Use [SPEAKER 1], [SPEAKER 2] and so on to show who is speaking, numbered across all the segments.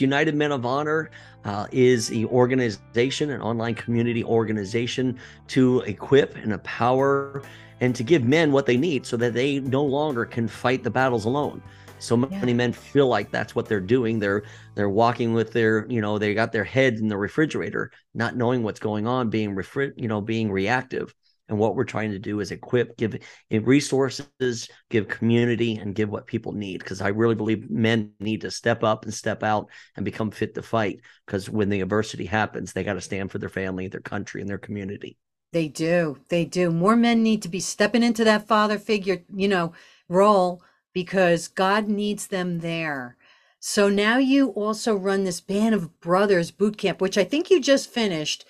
[SPEAKER 1] United Men of Honor uh, is the organization, an online community organization to equip and empower and to give men what they need so that they no longer can fight the battles alone. So many yeah. men feel like that's what they're doing. They're they're walking with their, you know, they got their head in the refrigerator, not knowing what's going on, being refri- you know, being reactive. And what we're trying to do is equip, give eh, resources, give community, and give what people need. Because I really believe men need to step up and step out and become fit to fight. Because when the adversity happens, they got to stand for their family, their country, and their community.
[SPEAKER 2] They do. They do. More men need to be stepping into that father figure, you know, role because God needs them there. So now you also run this Band of Brothers boot camp, which I think you just finished.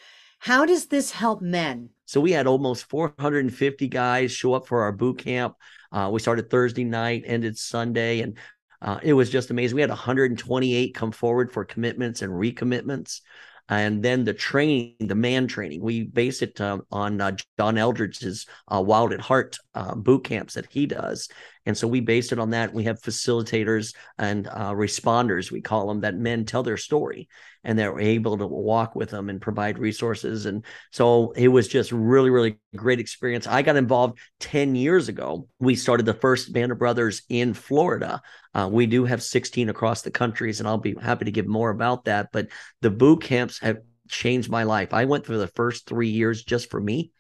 [SPEAKER 2] How does this help men?
[SPEAKER 1] So we had almost 450 guys show up for our boot camp. Uh, we started Thursday night, ended Sunday, and uh, it was just amazing. We had 128 come forward for commitments and recommitments. And then the training, the man training, we base it uh, on John Eldredge's uh, Wild at Heart uh, boot camps that he does. And so we based it on that. We have facilitators and uh, responders, we call them, that men tell their story and they're able to walk with them and provide resources. And so it was just really, really great experience. I got involved 10 years ago. We started the first Band of Brothers in Florida. Uh, we do have 16 across the countries, and I'll be happy to give more about that. But the boot camps have changed my life. I went through the first three years just for me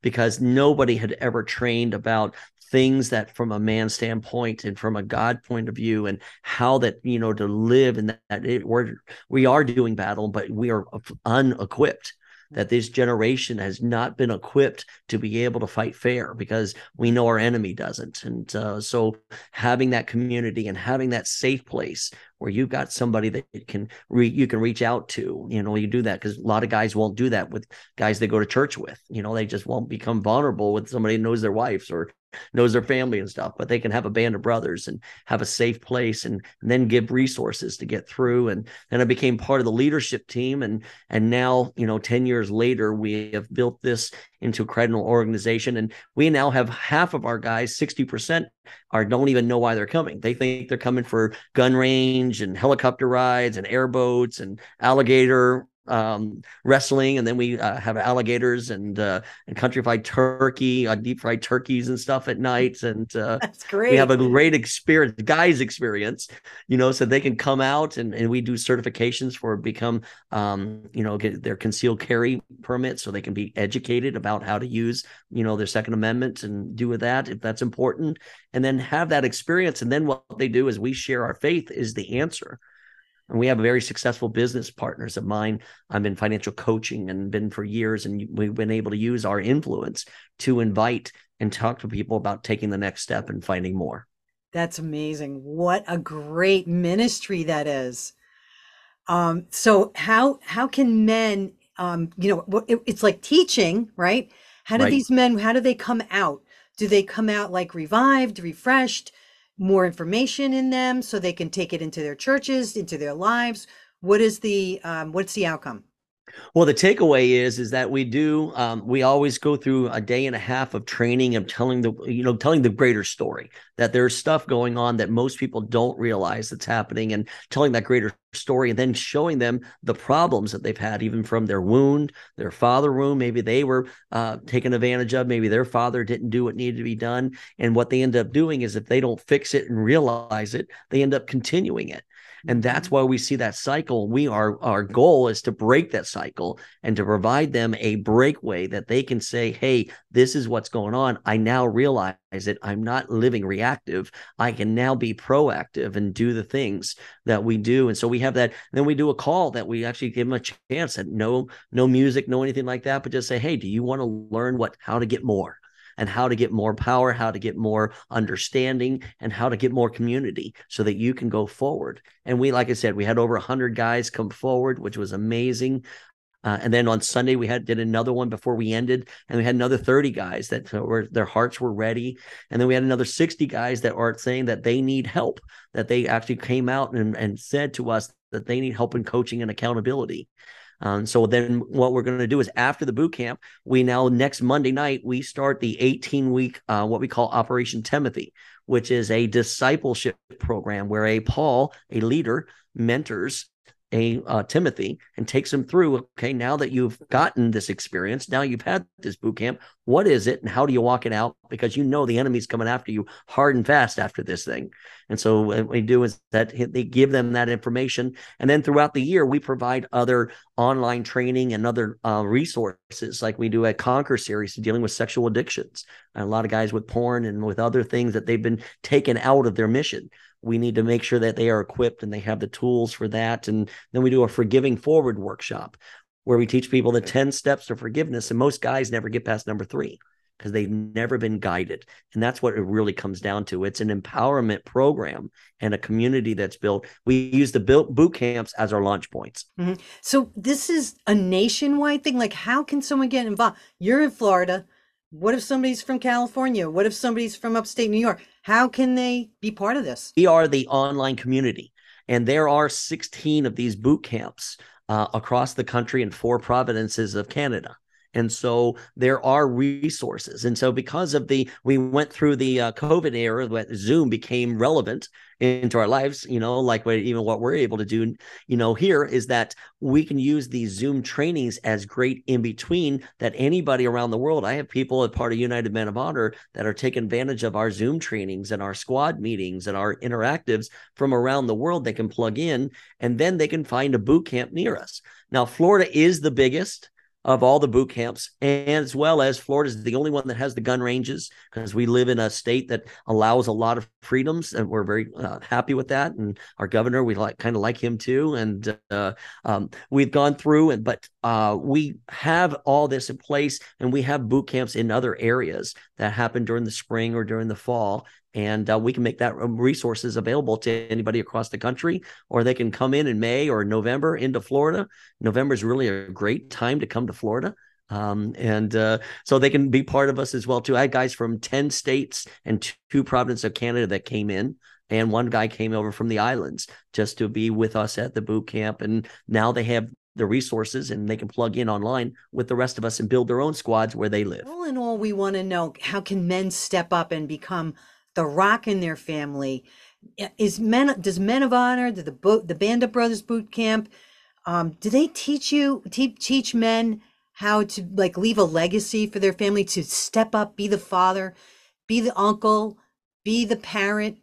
[SPEAKER 1] because nobody had ever trained about things that from a man standpoint and from a god point of view and how that you know to live in that, that it, we're we are doing battle but we are unequipped that this generation has not been equipped to be able to fight fair because we know our enemy doesn't. And uh, so having that community and having that safe place where you've got somebody that can re- you can reach out to, you know, you do that because a lot of guys won't do that with guys they go to church with. You know, they just won't become vulnerable with somebody who knows their wives or knows their family and stuff, but they can have a band of brothers and have a safe place and, and, then give resources to get through. And then I became part of the leadership team. And and now, you know, 10 years later, we have built this into a credible organization. And we now have half of our guys, 60% are don't even know why they're coming. They think they're coming for gun range and helicopter rides and airboats and alligator um, wrestling, and then we uh, have alligators and uh, and country fried turkey, uh, deep fried turkeys and stuff at night. And uh,
[SPEAKER 2] that's great.
[SPEAKER 1] We have a great experience, guys experience, you know, so they can come out and, and we do certifications for become, um, you know, get their concealed carry permit so they can be educated about how to use, you know, their Second Amendment and do with that if that's important, and then have that experience. And then what they do is we share our faith is the answer and we have very successful business partners of mine. I'm in financial coaching and been for years, and we've been able to use our influence to invite and talk to people about taking the next step and finding more.
[SPEAKER 2] That's amazing. What a great ministry that is. Um, so how how can men um, you know it, it's like teaching, right? How do right. these men how do they come out? Do they come out like revived, refreshed? More information in them so they can take it into their churches, into their lives? What is the um, what's the outcome?
[SPEAKER 1] Well, the takeaway is is that we do um, we always go through a day and a half of training of telling the you know telling the greater story that there's stuff going on that most people don't realize that's happening and telling that greater story and then showing them the problems that they've had even from their wound their father wound maybe they were uh, taken advantage of maybe their father didn't do what needed to be done and what they end up doing is if they don't fix it and realize it they end up continuing it and that's mm-hmm. why we see that cycle. We are our goal is to break that cycle and to provide them a breakaway that they can say hey this is what's going on. I now realize it i'm not living reactive. I can now be proactive and do the things that we do. And so we have that. Then we do a call that we actually give them a chance and no no music no anything like that but just say hey do you want to learn what how to get more and how to get more power, how to get more understanding, and how to get more community so that you can go forward. And we, like I said, we had over 100 guys come forward, which was amazing. Uh, and then on Sunday we had did another one before we ended, and we had another 30 guys that were their hearts were ready. And then we had another 60 guys that are saying that they need help, that they actually came out and, and said to us that they need help in coaching and accountability. Um, so then what we're going to do is after the boot camp, we now next Monday night, we start the 18 week, uh, what we call Operation Timothy, which is a discipleship program where a Paul, a leader, mentors a uh, Timothy and takes him through. Okay, now that you've gotten this experience, now you've had this boot camp. What is it, and how do you walk it out? Because you know the enemy's coming after you hard and fast after this thing. And so what we do is that they give them that information, and then throughout the year we provide other online training and other uh, resources, like we do a Conquer series dealing with sexual addictions. And a lot of guys with porn and with other things that they've been taken out of their mission we need to make sure that they are equipped and they have the tools for that. And then we do a forgiving forward workshop where we teach people the 10 steps to forgiveness. And most guys never get past number three because they've never been guided. And that's what it really comes down to. It's an empowerment program and a community that's built. We use the boot camps as our launch points.
[SPEAKER 2] Mm-hmm. So this is a nationwide thing. Like, how can someone get involved? You're in Florida. What if somebody's from California? What if somebody's from upstate New York? How can they be part of this?
[SPEAKER 1] We are the online community, and there are 16 of these boot camps uh, across the country in four provinces of Canada. And so there are resources. And so because of the, we went through the uh, COVID era that Zoom became relevant into our lives, you know, like what, even what we're able to do, you know, here is that we can use these Zoom trainings as great in between that anybody around the world. I have people as part of United Men of Honor that are taking advantage of our Zoom trainings and our squad meetings and our interactives from around the world. They can plug in and then they can find a boot camp near us. Now, Florida is the biggest of all the boot camps, and as well as Florida is the only one that has the gun ranges because we live in a state that allows a lot of freedoms, and we're very uh, happy with that. And our governor, we like kind of like him too. And uh, um, we've gone through, and but uh, we have all this in place, and we have boot camps in other areas that happen during the spring or during the fall, and uh, we can make that um, resources available to anybody across the country or they can come in in may or november into florida november is really a great time to come to florida um, and uh, so they can be part of us as well too i had guys from 10 states and two provinces of canada that came in and one guy came over from the islands just to be with us at the boot camp and now they have the resources and they can plug in online with the rest of us and build their own squads where they live.
[SPEAKER 2] All in all, we want to know how can men step up and become the rock in their family. Is men does Men of Honor, the the, the Band of Brothers boot camp, um, do they teach you te- teach men how to like leave a legacy for their family to step up, be the father, be the uncle, be the parent,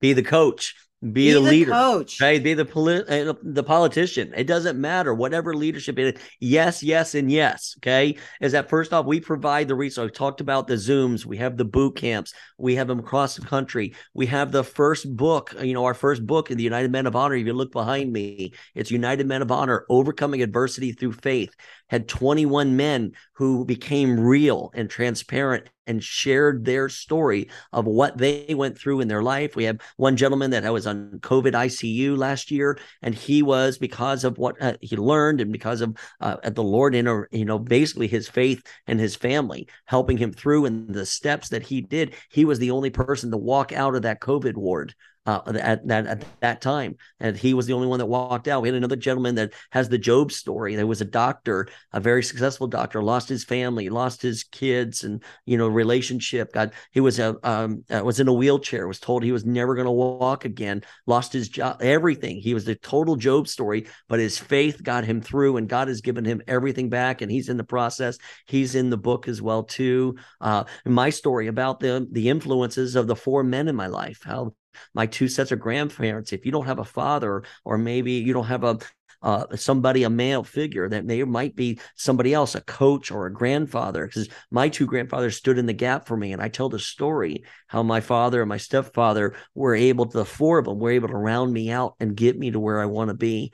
[SPEAKER 1] be the coach, be, be
[SPEAKER 2] the,
[SPEAKER 1] the, leader,
[SPEAKER 2] coach,
[SPEAKER 1] right? Be the poli- uh, the politician. It doesn't matter, whatever leadership it is. Yes, yes, and yes. Okay, is that first off, we provide the resource. I talked about the Zooms. We have the boot camps. We have them across the country. We have the first book. You know, our first book in the United Men of Honor. If you look behind me, it's United Men of Honor: Overcoming Adversity Through Faith had 21 men who became real and transparent and shared their story of what they went through in their life. We have one gentleman that was on COVID ICU last year, and he was because of what uh, he learned and because of uh, the Lord in, a, you know, basically his faith and his family helping him through and the steps that he did. He was the only person to walk out of that COVID ward uh, at that at that time, and he was the only one that walked out. We had another gentleman that has the Job story. There was a doctor, a very successful doctor, lost his family, lost his kids, and you know relationship. God, he was a um, uh, was in a wheelchair. Was told he was never going to walk again. Lost his job, everything. He was the total Job story, but his faith got him through, and God has given him everything back. And he's in the process. He's in the book as well too. Uh, my story about the the influences of the four men in my life, how my two sets of grandparents if you don't have a father or maybe you don't have a uh, somebody, a male figure that may might be somebody else, a coach or a grandfather. Because my two grandfathers stood in the gap for me, and I tell the story how my father and my stepfather were able to, the four of them were able to round me out and get me to where I want to be.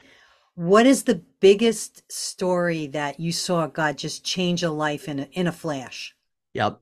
[SPEAKER 2] What is the biggest story that you saw God just change a life in a, in a flash?
[SPEAKER 1] Yep.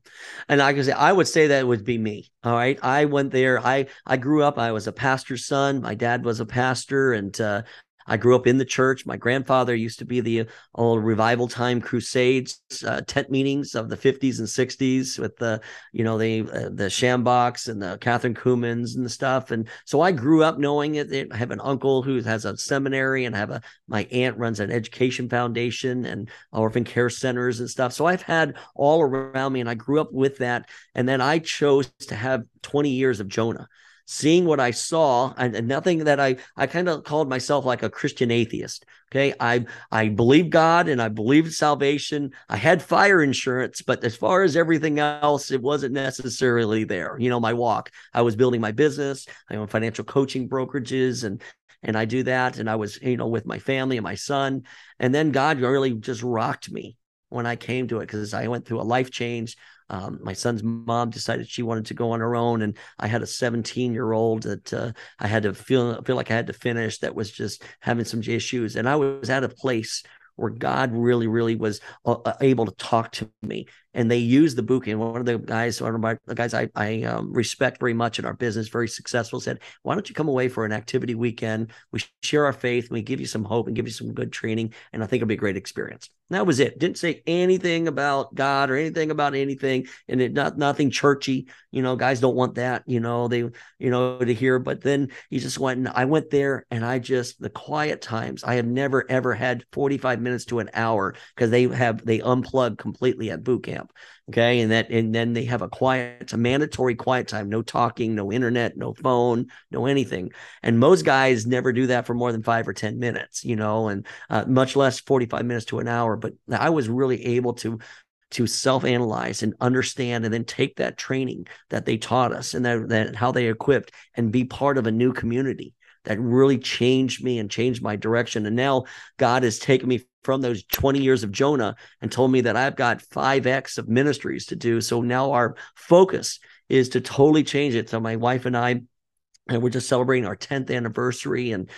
[SPEAKER 1] And I can say I would say that would be me. All right. I went there. I I grew up. I was a pastor's son. My dad was a pastor, and uh, I grew up in the church. My grandfather used to be the old revival time crusades, uh, tent meetings of the 50s and 60s with the, you know, the uh, the Schambachs and the Kathryn Kuhlmans and the stuff. And so I grew up knowing it. I have an uncle who has a seminary, and I have a my aunt runs an education foundation and orphan care centers and stuff. So I've had all around me, and I grew up with that. And then I chose to have 20 years of Jonah seeing what I saw, and, nothing that I I kind of called myself like a Christian atheist. Okay, I I believe God and I believe salvation. I had fire insurance, but as far as everything else, it wasn't necessarily there. You know, my walk. I was building my business. I own financial coaching brokerages and and I do that. And I was, you know, with my family and my son. And then God really just rocked me when I came to it because I went through a life change. Um, my son's mom decided she wanted to go on her own, and I had a 17 year old that uh, I had to feel feel like I had to finish. That was just having some issues, and I was at a place where God really, really was uh, uh able to talk to me and they use the book. And one of the guys, one of the guys I, I um, respect very much in our business, very successful, said, "Why don't you come away for an activity weekend? We share our faith, we give you some hope, and give you some good training, and I think it'll be a great experience." And that was it. Didn't say anything about God or anything about anything, and it not nothing churchy. You know, guys don't want that. You know, they you know to hear. But then he just went, and I went there, and I just the quiet times. I have never ever had forty five minutes to an hour because they have they unplug completely at boot camp. Okay. And that, and then they have a quiet, it's a mandatory quiet time, no talking, no internet, no phone, no anything. And most guys never do that for more than five or 10 minutes, you know, and uh, much less 45 minutes to an hour. But I was really able to to self-analyze and understand and then take that training that they taught us and that, that how they equipped and be part of a new community that really changed me and changed my direction and now god has taken me from those 20 years of Jonah and told me that I've got 5x of ministries to do. So now our focus is to totally change it. So my wife and I and we're just celebrating our 10th anniversary and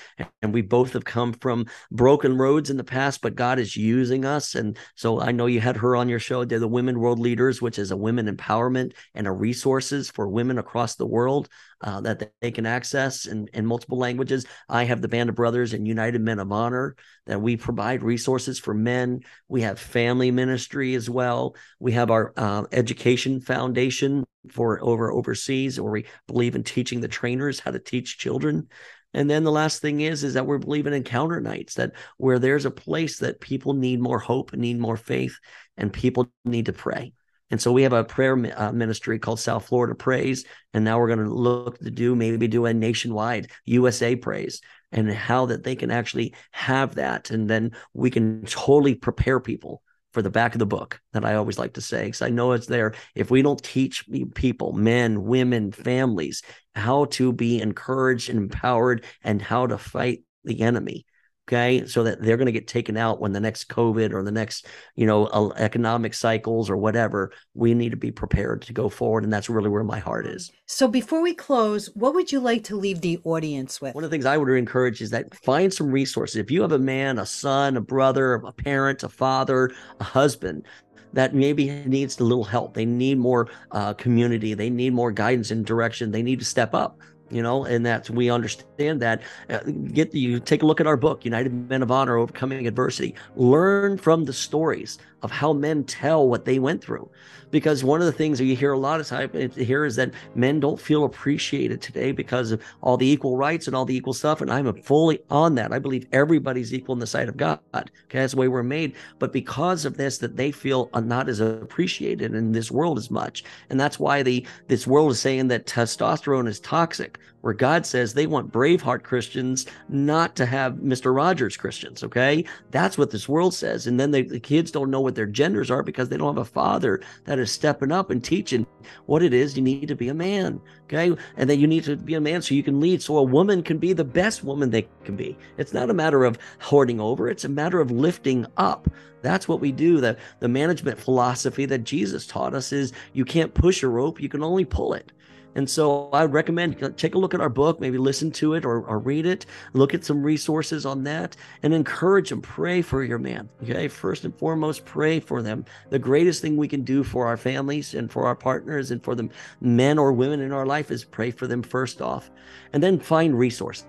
[SPEAKER 1] and we both have come from broken roads in the past but god is using us and so i know you had her on your show they're the women world leaders which is a women empowerment and a resources for women across the world uh, that they can access in, in multiple languages. I have the Band of Brothers and United Men of Honor that we provide resources for men. We have family ministry as well. We have our uh, education foundation for over overseas, where we believe in teaching the trainers how to teach children. And then the last thing is, is that we're believing encounter nights that where there's a place that people need more hope need more faith and people need to pray. And so we have a prayer uh, ministry called South Florida Praise. And now we're going to look to do maybe do a nationwide USA Praise and how that they can actually have that. And then we can totally prepare people for the back of the book that I always like to say, because I know it's there. If we don't teach people, men, women, families, how to be encouraged and empowered and how to fight the enemy, okay so that they're going to get taken out when the next covid or the next you know economic cycles or whatever we need to be prepared to go forward and that's really where my heart is
[SPEAKER 2] so before we close what would you like to leave the audience with
[SPEAKER 1] one of the things i would encourage is that find some resources if you have a man a son a brother a parent a father a husband that maybe needs a little help. They need more uh, community. They need more guidance and direction. They need to step up you know and that we understand that uh, get you take a look at our book united men of honor overcoming adversity. Learn from the stories of how men tell what they went through. Because one of the things that you hear a lot of time here is that men don't feel appreciated today because of all the equal rights and all the equal stuff and i'm fully on that. I believe everybody's equal in the sight of god okay? That's the way we're made. But because of this that they feel not as appreciated in this world as much. And that's why the this world is saying that testosterone is toxic where God says they want Braveheart Christians not to have Mr. Rogers Christians. Okay. That's what this world says. And then they, the kids don't know what their genders are because they don't have a father that is stepping up and teaching what it is you need to be a man. Okay. And then you need to be a man so you can lead. So a woman can be the best woman they can be. It's not a matter of hoarding over, it's a matter of lifting up. That's what we do. The, the management philosophy that Jesus taught us is you can't push a rope, you can only pull it. And so I would recommend take a look at our book, maybe listen to it or, or read it, look at some resources on that, and encourage and Pray for your man. Okay. First and foremost, pray for them. The greatest thing we can do for our families and for our partners and for the men or women in our life is pray for them first off, and then find resources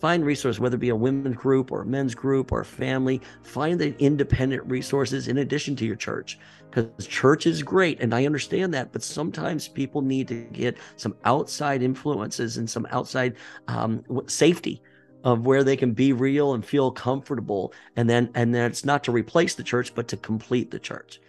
[SPEAKER 1] find resources, whether it be a women's group or a men's group or a family. Find the independent resources in addition to your church because church is great and i understand that but sometimes people need to get some outside influences and some outside um, safety of where they can be real and feel comfortable and then and then it's not to replace the church but to complete the church